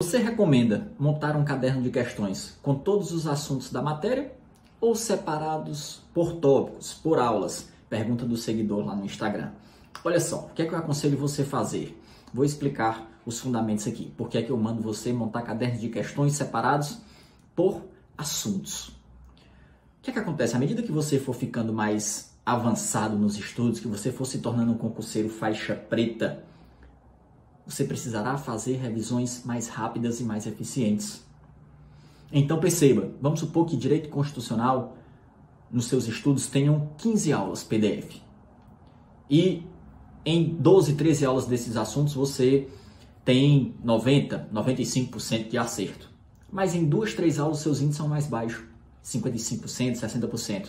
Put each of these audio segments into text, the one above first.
Você recomenda montar um caderno de questões com todos os assuntos da matéria ou separados por tópicos, por aulas? Pergunta do seguidor lá no Instagram. Olha só, o que é que eu aconselho você fazer? Vou explicar os fundamentos aqui. Por que é que eu mando você montar cadernos de questões separados por assuntos? O que é que acontece? À medida que você for ficando mais avançado nos estudos, que você for se tornando um concurseiro faixa preta, você precisará fazer revisões mais rápidas e mais eficientes. Então perceba, vamos supor que direito constitucional nos seus estudos tenham 15 aulas PDF. E em 12, 13 aulas desses assuntos você tem 90, 95% de acerto. Mas em duas, três aulas seus índices são mais baixos, 55%, 60%.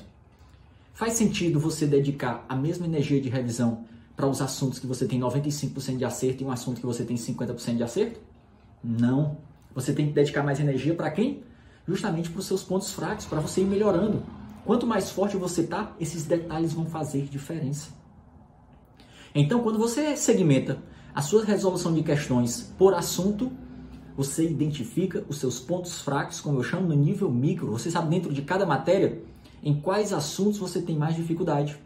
Faz sentido você dedicar a mesma energia de revisão para os assuntos que você tem 95% de acerto e um assunto que você tem 50% de acerto? Não. Você tem que dedicar mais energia para quem? Justamente para os seus pontos fracos, para você ir melhorando. Quanto mais forte você tá, esses detalhes vão fazer diferença. Então, quando você segmenta a sua resolução de questões por assunto, você identifica os seus pontos fracos, como eu chamo, no nível micro. Você sabe dentro de cada matéria em quais assuntos você tem mais dificuldade.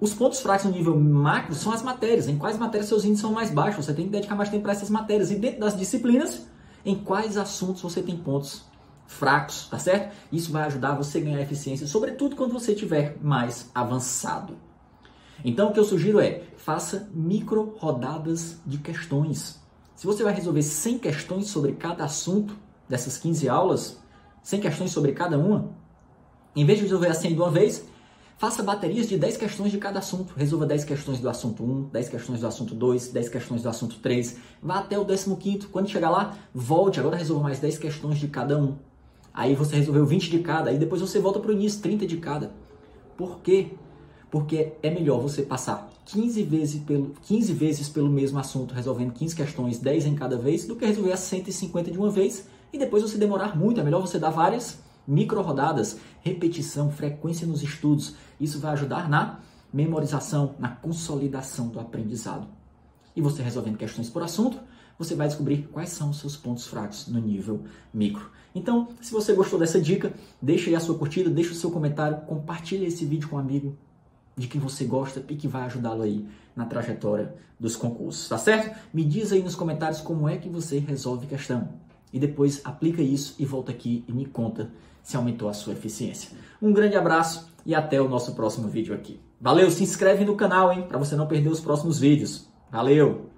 Os pontos fracos no nível macro são as matérias. Em quais matérias seus índices são mais baixos? Você tem que dedicar mais tempo para essas matérias. E dentro das disciplinas, em quais assuntos você tem pontos fracos, tá certo? Isso vai ajudar você a ganhar eficiência, sobretudo quando você estiver mais avançado. Então, o que eu sugiro é, faça micro rodadas de questões. Se você vai resolver 100 questões sobre cada assunto dessas 15 aulas, 100 questões sobre cada uma, em vez de resolver a 100 de uma vez, Faça baterias de 10 questões de cada assunto. Resolva 10 questões do assunto 1, 10 questões do assunto 2, 10 questões do assunto 3. Vá até o 15. Quando chegar lá, volte. Agora resolva mais 10 questões de cada um. Aí você resolveu 20 de cada. Aí depois você volta para o início, 30 de cada. Por quê? Porque é melhor você passar 15 vezes, pelo, 15 vezes pelo mesmo assunto, resolvendo 15 questões, 10 em cada vez, do que resolver as 150 de uma vez e depois você demorar muito. É melhor você dar várias Micro-rodadas, repetição, frequência nos estudos. Isso vai ajudar na memorização, na consolidação do aprendizado. E você resolvendo questões por assunto, você vai descobrir quais são os seus pontos fracos no nível micro. Então, se você gostou dessa dica, deixa aí a sua curtida, deixa o seu comentário, compartilhe esse vídeo com um amigo de quem você gosta e que vai ajudá-lo aí na trajetória dos concursos, tá certo? Me diz aí nos comentários como é que você resolve questão e depois aplica isso e volta aqui e me conta se aumentou a sua eficiência. Um grande abraço e até o nosso próximo vídeo aqui. Valeu, se inscreve no canal, hein, para você não perder os próximos vídeos. Valeu!